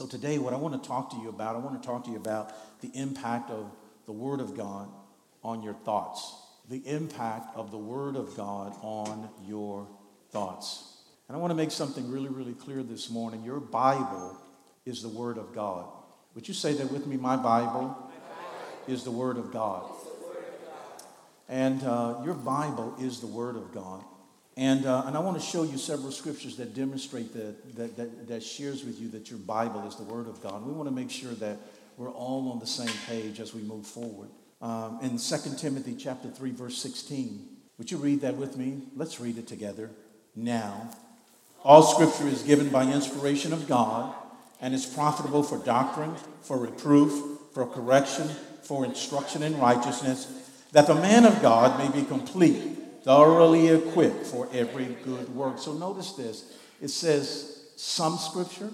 So, today, what I want to talk to you about, I want to talk to you about the impact of the Word of God on your thoughts. The impact of the Word of God on your thoughts. And I want to make something really, really clear this morning. Your Bible is the Word of God. Would you say that with me? My Bible is the Word of God. And uh, your Bible is the Word of God. And, uh, and I want to show you several scriptures that demonstrate that, that, that, that shares with you that your Bible is the Word of God. We want to make sure that we're all on the same page as we move forward. Um, in 2 Timothy chapter 3, verse 16, would you read that with me? Let's read it together. Now, all scripture is given by inspiration of God and is profitable for doctrine, for reproof, for correction, for instruction in righteousness, that the man of God may be complete thoroughly equipped for every good work. So notice this it says some scripture,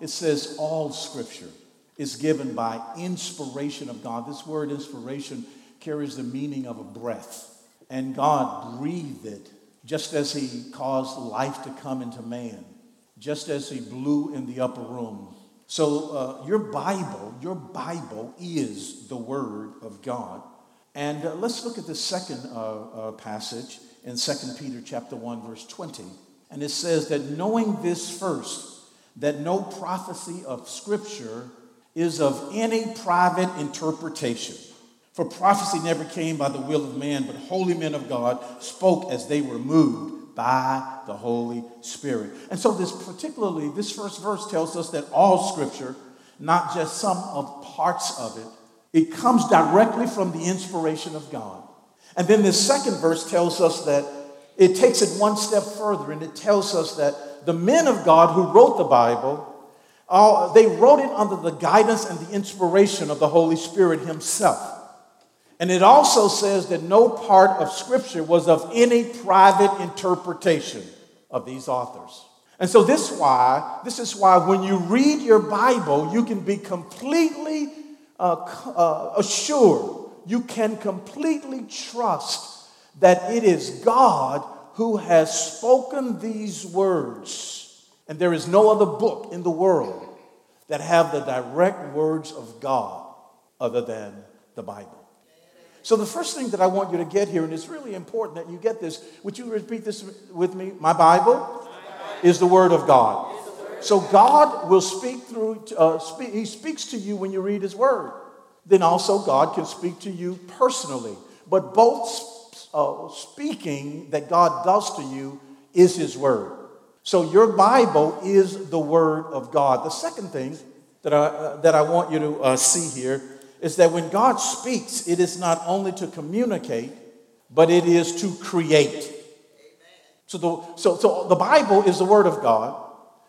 it says all scripture is given by inspiration of God. This word inspiration carries the meaning of a breath. And God breathed it just as He caused life to come into man, just as He blew in the upper room. So, uh, your Bible, your Bible is the Word of God. And uh, let's look at the second uh, uh, passage in 2 Peter chapter 1 verse 20. And it says that knowing this first, that no prophecy of scripture is of any private interpretation. For prophecy never came by the will of man, but holy men of God spoke as they were moved by the Holy Spirit. And so this particularly, this first verse tells us that all scripture, not just some of parts of it, it comes directly from the inspiration of God. And then this second verse tells us that it takes it one step further and it tells us that the men of God who wrote the Bible, uh, they wrote it under the guidance and the inspiration of the Holy Spirit Himself. And it also says that no part of Scripture was of any private interpretation of these authors. And so this why, this is why when you read your Bible, you can be completely uh, uh, assured, you can completely trust that it is God who has spoken these words. And there is no other book in the world that have the direct words of God other than the Bible. So, the first thing that I want you to get here, and it's really important that you get this, would you repeat this with me? My Bible is the Word of God. So God will speak through, uh, speak, He speaks to you when you read His Word. Then also God can speak to you personally. But both uh, speaking that God does to you is His Word. So your Bible is the Word of God. The second thing that I, uh, that I want you to uh, see here is that when God speaks, it is not only to communicate, but it is to create. So the, so, so the Bible is the Word of God.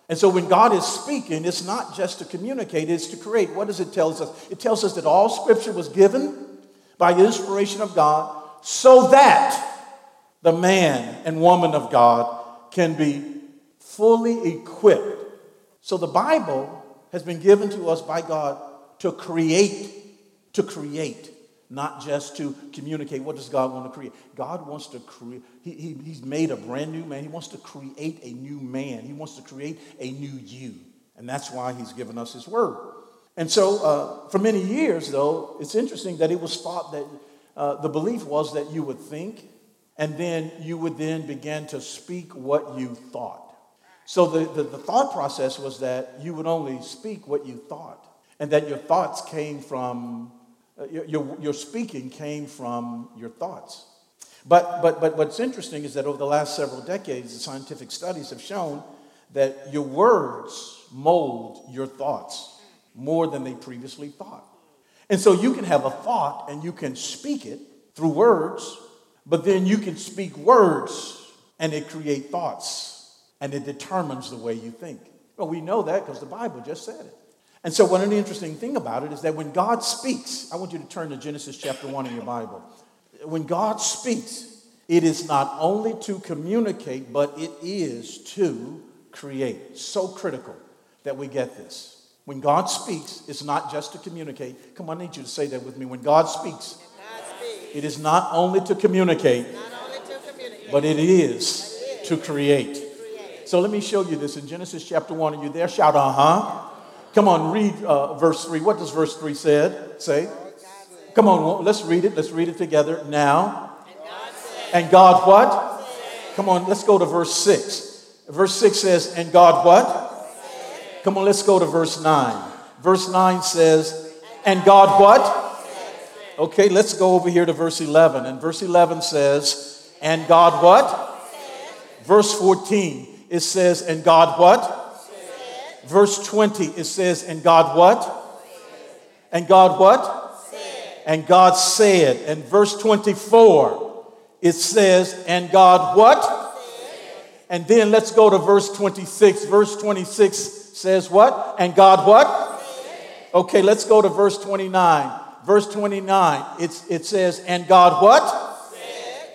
And so when God is speaking, it's not just to communicate, it's to create. What does it tell us? It tells us that all scripture was given by inspiration of God so that the man and woman of God can be fully equipped. So the Bible has been given to us by God to create, to create not just to communicate. What does God want to create? God wants to create, he, he, He's made a brand new man. He wants to create a new man. He wants to create a new you. And that's why He's given us His word. And so, uh, for many years, though, it's interesting that it was thought that uh, the belief was that you would think and then you would then begin to speak what you thought. So, the, the, the thought process was that you would only speak what you thought and that your thoughts came from Uh, your, your speaking came from your thoughts. But, but, but what's interesting is that over the last several decades, the scientific studies have shown that your words mold your thoughts more than they previously thought. And so you can have a thought and you can speak it through words, but then you can speak words and it create thoughts and it determines the way you think. Well, we know that because the Bible just said it. And so, one of the interesting thing about it is that when God speaks, I want you to turn to Genesis chapter 1 in your Bible. When God speaks, it is not only to communicate, but it is to create. So critical that we get this. When God speaks, it's not just to communicate. Come on, I need you to say that with me. When God speaks, it is not only to communicate, only to communicate but it is, to create. create. So let me show you this in Genesis chapter 1. Are you there? Shout, uh huh. Come on, read uh, verse 3. What does verse 3 said, say? Come on, let's read it. Let's read it together now. And God what? Come on, let's go to verse 6. Verse 6 says, And God what? Come on, let's go to verse 9. Verse 9 says, And God what? Okay, let's go over here to verse 11. And verse 11 says, And God what? Verse 14, it says, And God what? Verse 20, it says, And God what? And God what? And God said. And verse 24, it says, And God what? And then let's go to verse 26. Verse 26 says what? And God what? Okay, let's go to verse 29. Verse 29, it's, it says, And God what?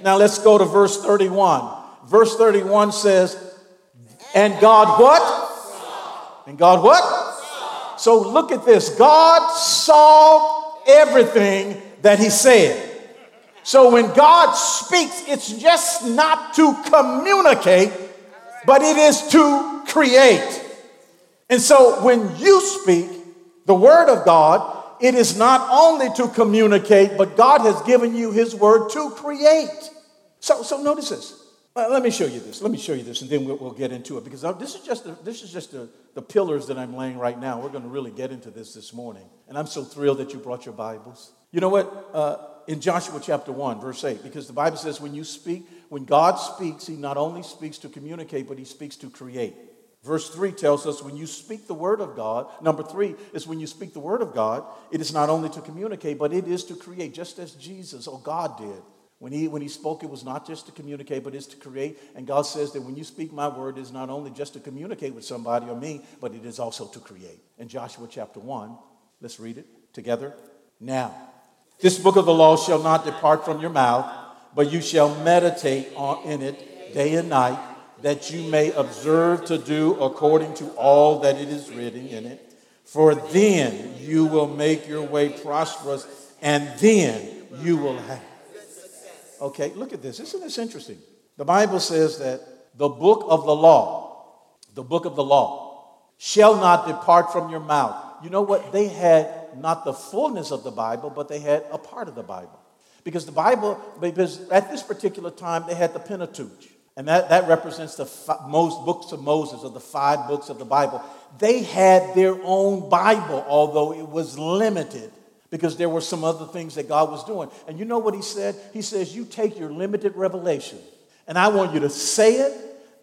Now let's go to verse 31. Verse 31 says, And God what? And God what? So look at this. God saw everything that he said. So when God speaks, it's just not to communicate, but it is to create. And so when you speak the word of God, it is not only to communicate, but God has given you his word to create. So, so notice this. Uh, let me show you this. Let me show you this, and then we'll, we'll get into it because this is just the, this is just the, the pillars that I'm laying right now. We're going to really get into this this morning, and I'm so thrilled that you brought your Bibles. You know what? Uh, in Joshua chapter one, verse eight, because the Bible says when you speak, when God speaks, He not only speaks to communicate, but He speaks to create. Verse 3 tells us when you speak the word of God, number three is when you speak the word of God, it is not only to communicate, but it is to create, just as Jesus or God did. When he, when he spoke, it was not just to communicate, but it's to create. And God says that when you speak my word, it is not only just to communicate with somebody or me, but it is also to create. In Joshua chapter 1, let's read it together. Now, this book of the law shall not depart from your mouth, but you shall meditate on, in it day and night, that you may observe to do according to all that it is written in it. For then you will make your way prosperous, and then you will have Okay, look at this. Isn't this interesting? The Bible says that the book of the law, the book of the law, shall not depart from your mouth. You know what? They had not the fullness of the Bible, but they had a part of the Bible. Because the Bible, because at this particular time, they had the Pentateuch. And that, that represents the f- most books of Moses, or the five books of the Bible. They had their own Bible, although it was limited because there were some other things that God was doing. And you know what he said? He says, You take your limited revelation, and I want you to say it,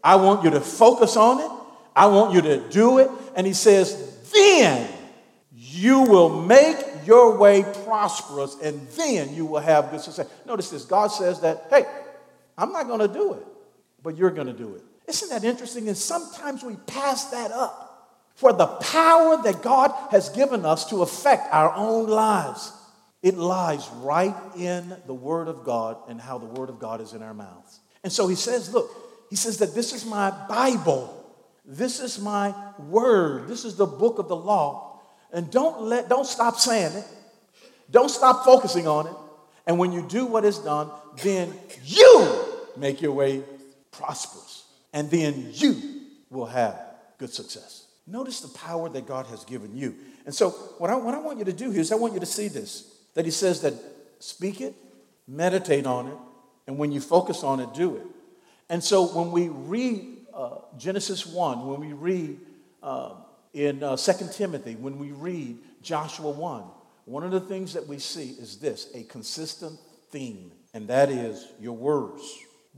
I want you to focus on it, I want you to do it. And he says, Then you will make your way prosperous, and then you will have good success. Notice this God says that, Hey, I'm not going to do it, but you're going to do it. Isn't that interesting? And sometimes we pass that up for the power that God has given us to affect our own lives. It lies right in the Word of God and how the Word of God is in our mouths. And so he says, Look, he says that this is my Bible. This is my word. This is the book of the law. And don't let don't stop saying it. Don't stop focusing on it. And when you do what is done, then you make your way prosperous. And then you will have good success. Notice the power that God has given you. And so, what I, what I want you to do here is I want you to see this that He says that speak it, meditate on it, and when you focus on it, do it. And so, when we read uh, Genesis 1, when we read uh, in uh, 2 Timothy, when we read Joshua 1, one of the things that we see is this a consistent theme, and that is your words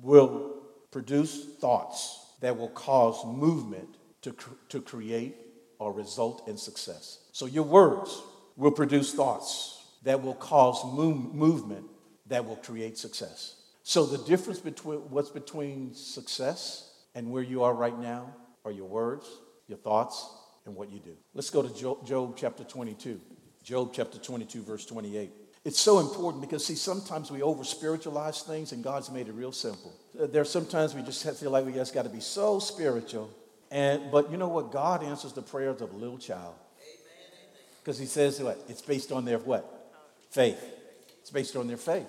will produce thoughts that will cause movement to, to create or result in success. So your words will produce thoughts that will cause move, movement that will create success. So the difference between what's between success and where you are right now are your words, your thoughts, and what you do. Let's go to Job, Job chapter 22. Job chapter 22, verse 28. It's so important because, see, sometimes we over spiritualize things and God's made it real simple. There's sometimes we just feel like we just got to be so spiritual and, but you know what? God answers the prayers of a little child. Because he says what? It's based on their what? Faith. It's based on their faith.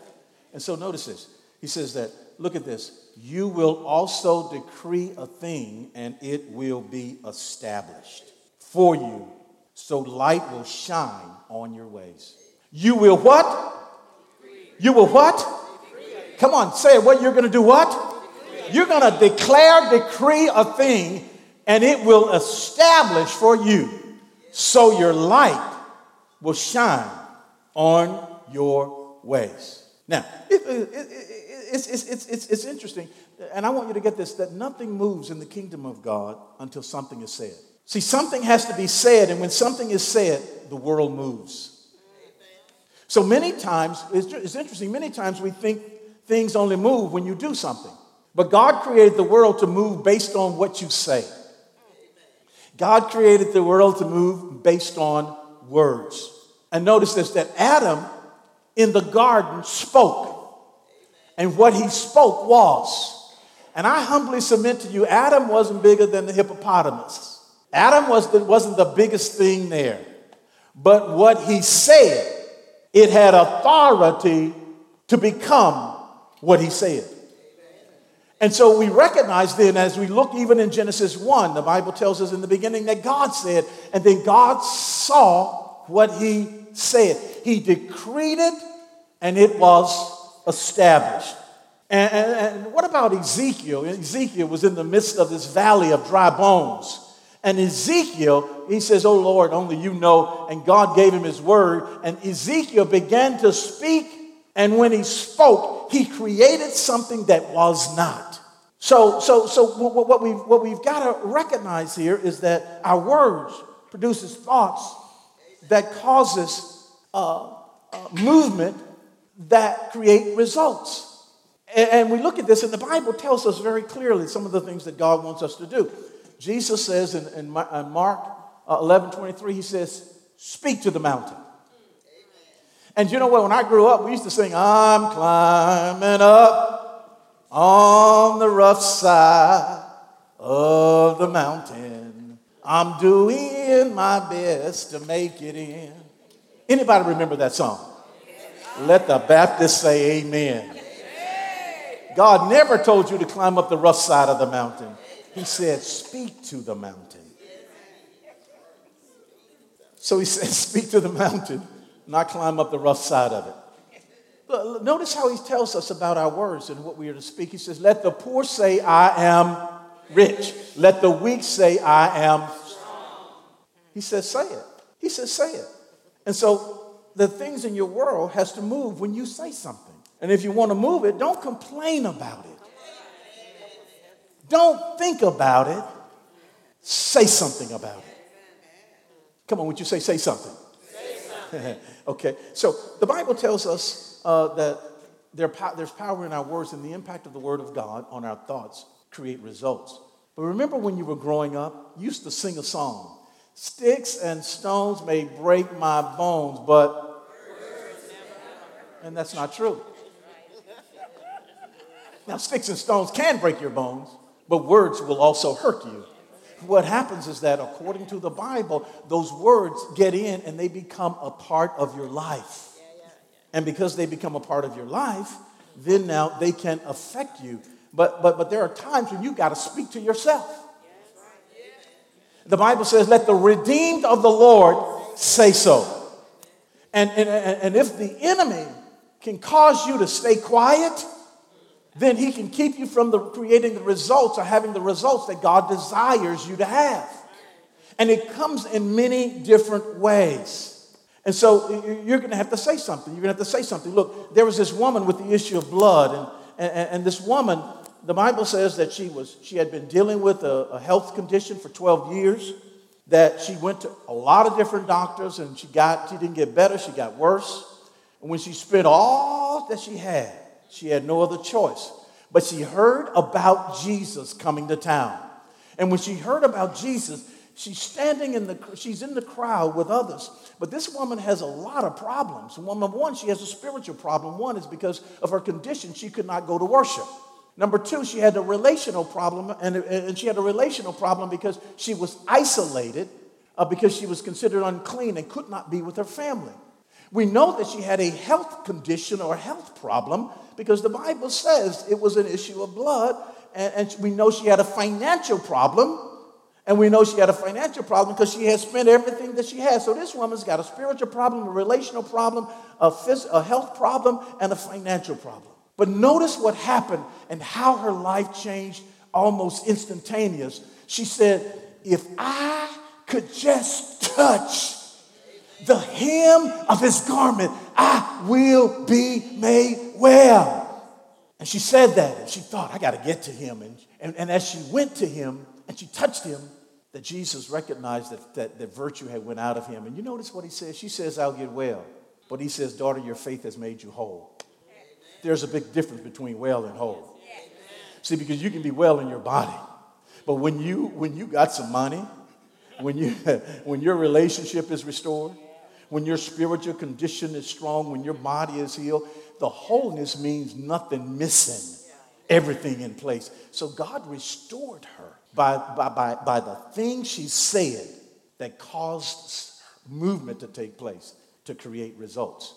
And so notice this. He says that, look at this. You will also decree a thing and it will be established for you. so light will shine on your ways. You will what? You will what? Come on, say it. What you're going to do? What? You're going to declare, decree a thing, and it will establish for you, so your light will shine on your ways. Now, it, it, it, it's, it's, it's, it's interesting, and I want you to get this that nothing moves in the kingdom of God until something is said. See, something has to be said, and when something is said, the world moves. So many times, it's interesting, many times we think things only move when you do something. But God created the world to move based on what you say. God created the world to move based on words. And notice this that Adam in the garden spoke. And what he spoke was. And I humbly submit to you, Adam wasn't bigger than the hippopotamus. Adam was the, wasn't the biggest thing there. But what he said, it had authority to become what he said. And so we recognize then, as we look even in Genesis 1, the Bible tells us in the beginning that God said, and then God saw what he said. He decreed it, and it was established. And, and, and, what about Ezekiel? Ezekiel was in the midst of this valley of dry bones. And Ezekiel, he says, Oh Lord, only you know. And God gave him his word. And Ezekiel began to speak. And when he spoke, he created something that was not. So, so, so what, we've, what we've got to recognize here is that our words produces thoughts that causes uh, uh, movement that create results. And, and we look at this, and the Bible tells us very clearly some of the things that God wants us to do. Jesus says in, in Mark uh, 11 23, he says, Speak to the mountain. And you know what? When I grew up, we used to sing, I'm climbing up on the rough side of the mountain. I'm doing my best to make it in. Anybody remember that song? Let the Baptist say amen. God never told you to climb up the rough side of the mountain. He said, Speak to the mountain. So he said, Speak to the mountain, not climb up the rough side of it. But notice how he tells us about our words and what we are to speak. He says, Let the poor say, I am rich. Let the weak say, I am strong. He says, Say it. He says, Say it. And so the things in your world has to move when you say something. And if you want to move it, don't complain about it. Don't think about it. Say something about it. Come on, would you say? Say something. okay, so the Bible tells us uh, that there, there's power in our words, and the impact of the Word of God on our thoughts create results. But remember when you were growing up, you used to sing a song Sticks and stones may break my bones, but. And that's not true. Now, sticks and stones can break your bones, but words will also hurt you. What happens is that, according to the Bible, those words get in and they become a part of your life. And because they become a part of your life, then now they can affect you. But, but, but there are times when you've got to speak to yourself. The Bible says, Let the redeemed of the Lord say so. And, and, and if the enemy can cause you to stay quiet, then he can keep you from the, creating the results or having the results that God desires you to have. And it comes in many different ways. And so you're going to have to say something. You're going to have to say something. Look, there was this woman with the issue of blood, and, and, and this woman, the Bible says that she was she had been dealing with a, a health condition for 12 years. That she went to a lot of different doctors, and she got she didn't get better. She got worse. And when she spent all that she had, she had no other choice. But she heard about Jesus coming to town. And when she heard about Jesus, she's standing in the she's in the crowd with others. But this woman has a lot of problems. Number one, she has a spiritual problem. One is because of her condition, she could not go to worship. Number two, she had a relational problem, and, and she had a relational problem because she was isolated, uh, because she was considered unclean and could not be with her family. We know that she had a health condition or health problem because the Bible says it was an issue of blood. And, and we know she had a financial problem. And we know she had a financial problem because she had spent everything that she had. So this woman's got a spiritual problem, a relational problem, a, phys- a health problem, and a financial problem. But notice what happened and how her life changed almost instantaneous. She said, If I could just touch the hem of his garment, I will be made well. And she said that, and she thought, I got to get to him. And, and, and as she went to him and she touched him, that Jesus recognized that, that, that virtue had went out of him. And you notice what he says? She says, I'll get well. But he says, daughter, your faith has made you whole. There's a big difference between well and whole. See, because you can be well in your body. But when you, when you got some money, when, you, when your relationship is restored, when your spiritual condition is strong, when your body is healed, the wholeness means nothing missing, everything in place. So God restored her by, by, by, by the thing she said that caused movement to take place to create results.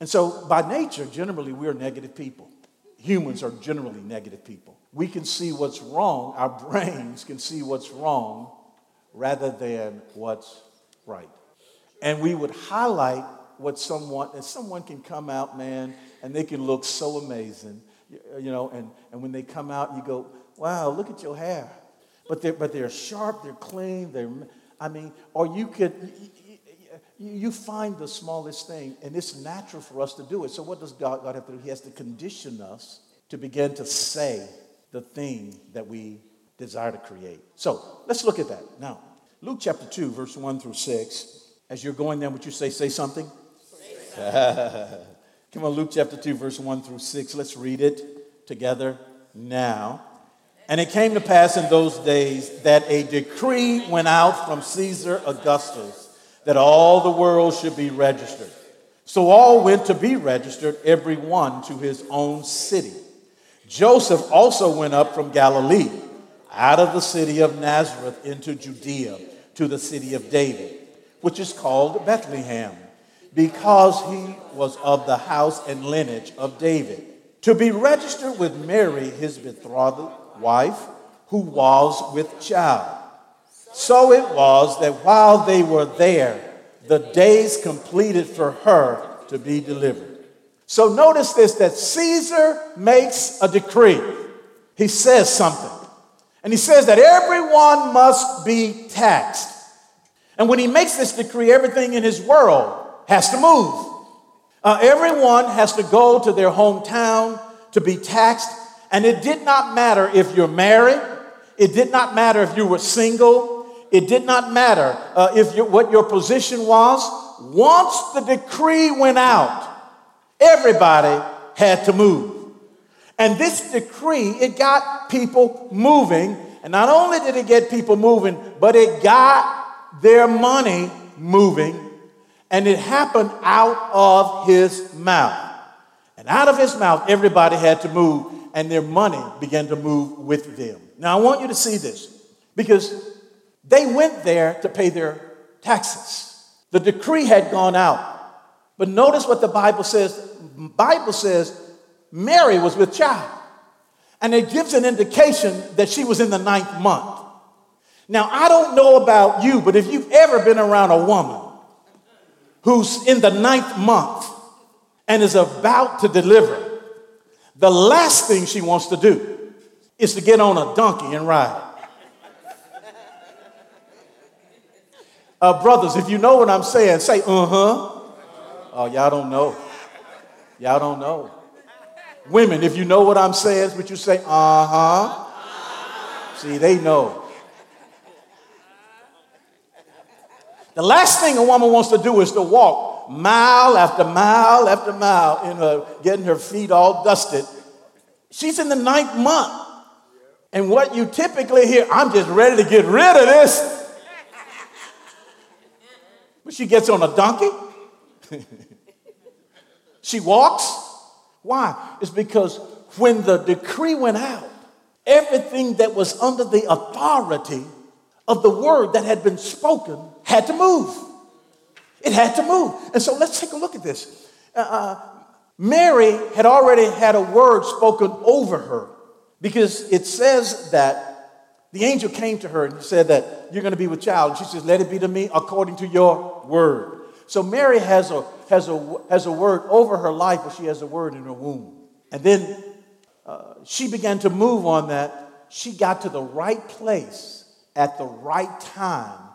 And so, by nature, generally, we're negative people. Humans are generally negative people. We can see what's wrong, our brains can see what's wrong rather than what's right. And we would highlight what someone, and someone can come out, man, and they can look so amazing, uh, you know, and, and when they come out, you go, wow, look at your hair. But they're, but they're sharp, they're clean, they're, I mean, or you could, you find the smallest thing, and it's natural for us to do it. So, what does God, God have to do? He has to condition us to begin to say the thing that we desire to create. So, let's look at that. Now, Luke chapter 2, verse 1 through 6. As you're going there, would you say, say something? Come on, Luke chapter 2, verse 1 through 6. Let's read it together now. And it came to pass in those days that a decree went out from Caesar Augustus that all the world should be registered. So all went to be registered, every one to his own city. Joseph also went up from Galilee, out of the city of Nazareth into Judea, to the city of David, which is called Bethlehem, because he was of the house and lineage of David, to be registered with Mary, his betrothed wife, who was with child. So it was that while they were there, the days completed for her to be delivered. So notice this that Caesar makes a decree. He says something. And he says that everyone must be taxed. And when he makes this decree, everything in his world has to move. Uh, everyone has to go to their hometown to be taxed. And it did not matter if you're married, it did not matter if you were single, it did not matter uh, if you, what your position was. Once the decree went out, everybody had to move. And this decree, it got people moving. And not only did it get people moving, but it got their money moving. And it happened out of his mouth. And out of his mouth, everybody had to move, and their money began to move with them. Now, I want you to see this because they went there to pay their taxes. The decree had gone out. But notice what the Bible says. Bible says Mary was with child. And it gives an indication that she was in the ninth month. Now, I don't know about you, but if you've ever been around a woman who's in the ninth month and is about to deliver, the last thing she wants to do is to get on a donkey and ride. Uh, brothers, if you know what I'm saying, say, uh huh. Oh, y'all don't know. Y'all don't know. Women, if you know what I'm saying, would you say, uh huh? See, they know. The last thing a woman wants to do is to walk mile after mile after mile in her, getting her feet all dusted. She's in the ninth month. And what you typically hear, I'm just ready to get rid of this. But she gets on a donkey. she walks. Why? It's because when the decree went out, everything that was under the authority of the word that had been spoken had to move. It had to move. And so let's take a look at this. Uh, uh Mary had already had a word spoken over her because it says that The angel came to her and said that you're going to be with child. And she says, Let it be to me according to your word. So Mary has a, has a, has a word over her life, but she has a word in her womb. And then uh, she began to move on that. She got to the right place at the right time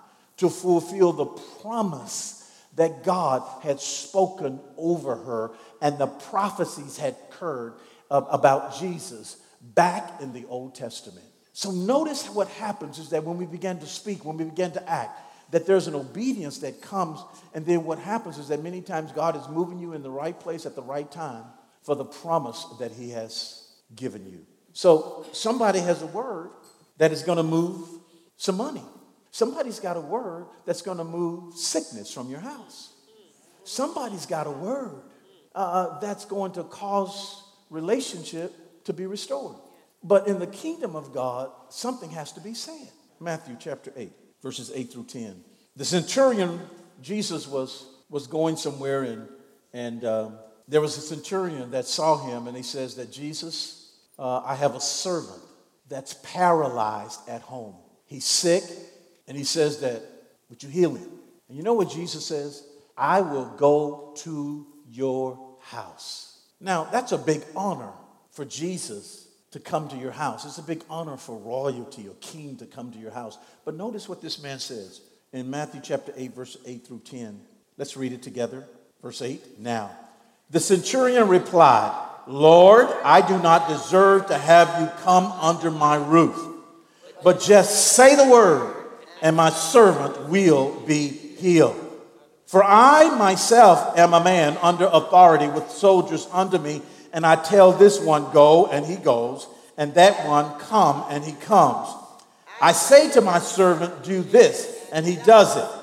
to fulfill the promise that God had spoken over her and the prophecies had occurred about Jesus back in the Old Testament. So notice what happens is that when we begin to speak, when we begin to act, that there's an obedience that comes, and then what happens is that many times God is moving you in the right place at the right time for the promise that He has given you. So somebody has a word that is going to move some money. Somebody's got a word that's going to move sickness from your house. Somebody's got a word uh, that's going to cause relationship to be restored. But in the kingdom of God, something has to be said. Matthew chapter 8, verses 8 through 10. The centurion, Jesus was, was going somewhere, and, and uh, there was a centurion that saw him, and he says that Jesus, uh, I have a servant that's paralyzed at home. He's sick, and he says that, would you heal him? And you know what Jesus says? I will go to your house. Now, that's a big honor for Jesus to come to your house. It's a big honor for royalty or king to come to your house. But notice what this man says in Matthew chapter 8, verse 8 through 10. Let's read it together. Verse 8. Now, the centurion replied, Lord, I do not deserve to have you come under my roof, but just say the word, and my servant will be healed. For I myself am a man under authority with soldiers under me and I tell this one, Go, and he goes, and that one, Come, and he comes. I say to my servant, Do this, and he does it.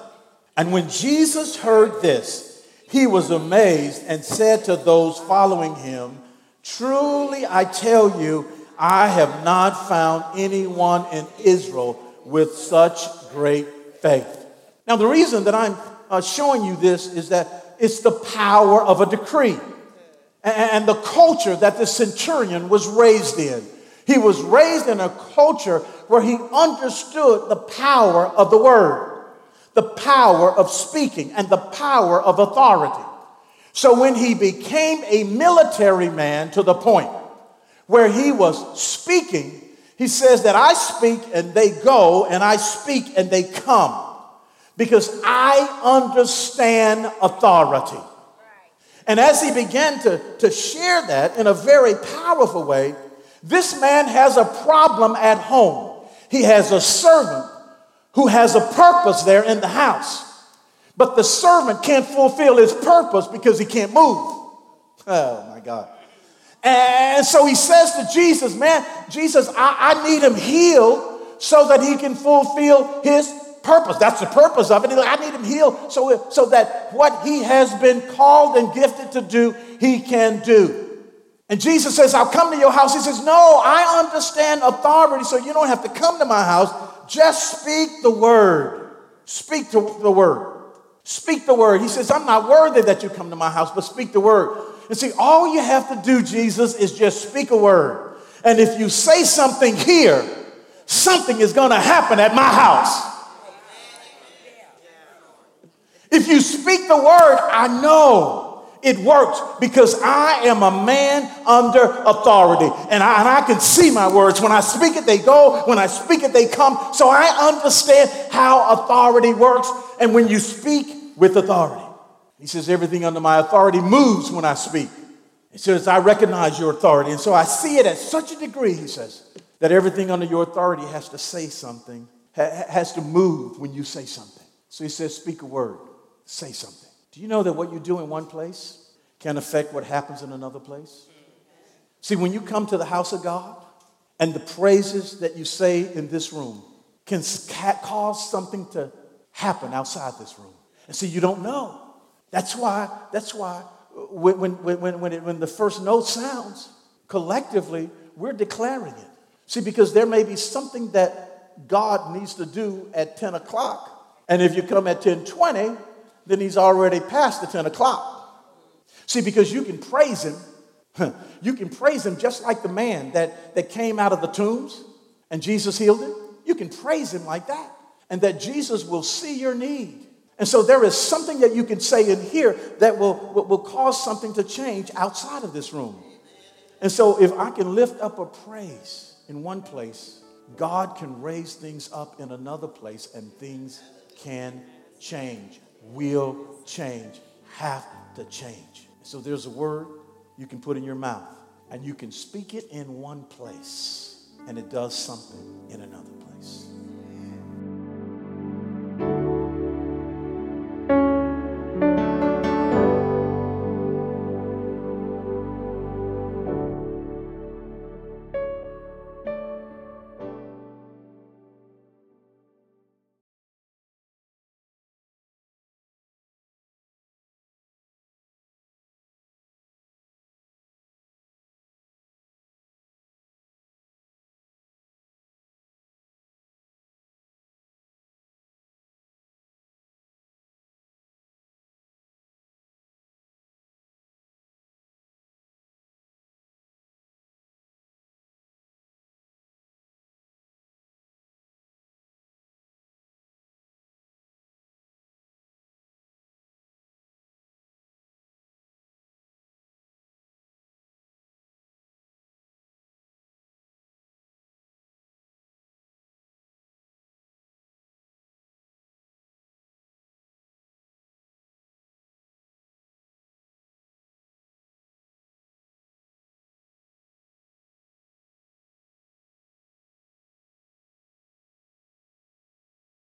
And when Jesus heard this, he was amazed and said to those following him, Truly I tell you, I have not found anyone in Israel with such great faith. Now, the reason that I'm uh, showing you this is that it's the power of a decree and the culture that the centurion was raised in. He was raised in a culture where he understood the power of the word, the power of speaking, and the power of authority. So when he became a military man to the point where he was speaking, he says that I speak and they go, and I speak and they come because I understand authority. And as he began to, to share that in a very powerful way, this man has a problem at home. He has a servant who has a purpose there in the house. But the servant can't fulfill his purpose because he can't move. Oh my God. And so he says to Jesus, Man, Jesus, I, I need him healed so that he can fulfill his purpose. That's the purpose of it. I need him healed so, so that what he has been called and gifted to do, he can do. And Jesus says, I'll come to your house. He says, No, I understand authority, so you don't have to come to my house. Just speak the word. Speak the word. Speak the word. He says, I'm not worthy that you come to my house, but speak the word. And see, all you have to do, Jesus, is just speak a word. And if you say something here, something is going to happen at my house. If you speak the word, I know it works because I am a man under authority. And I, and I can see my words. When I speak it, they go. When I speak it, they come. So I understand how authority works. And when you speak with authority, he says, everything under my authority moves when I speak. He says, I recognize your authority. And so I see it at such a degree, he says, that everything under your authority has to say something, has to move when you say something. So he says, speak a word say something. Do you know that what you do in one place can affect what happens in another place? See, when you come to the house of God and the praises that you say in this room can cause something to happen outside this room. And see, you don't know. That's why, that's why uh, when, when, when, when, it, when the first note sounds, collectively, we're declaring it. See, because there may be something that God needs to do at 10 o'clock. And if you come at 1020, then he's already past the 10 o'clock. See, because you can praise him, you can praise him just like the man that, that came out of the tombs and Jesus healed him. You can praise Him like that. And that Jesus will see your need. And so there is something that you can say in here that will, will, cause something to change outside of this room. And so if I can lift up a praise in one place, God can raise things up in another place and things can change, will change, have to change. So there's a word you can put in your mouth and you can speak it in one place and it does something in another.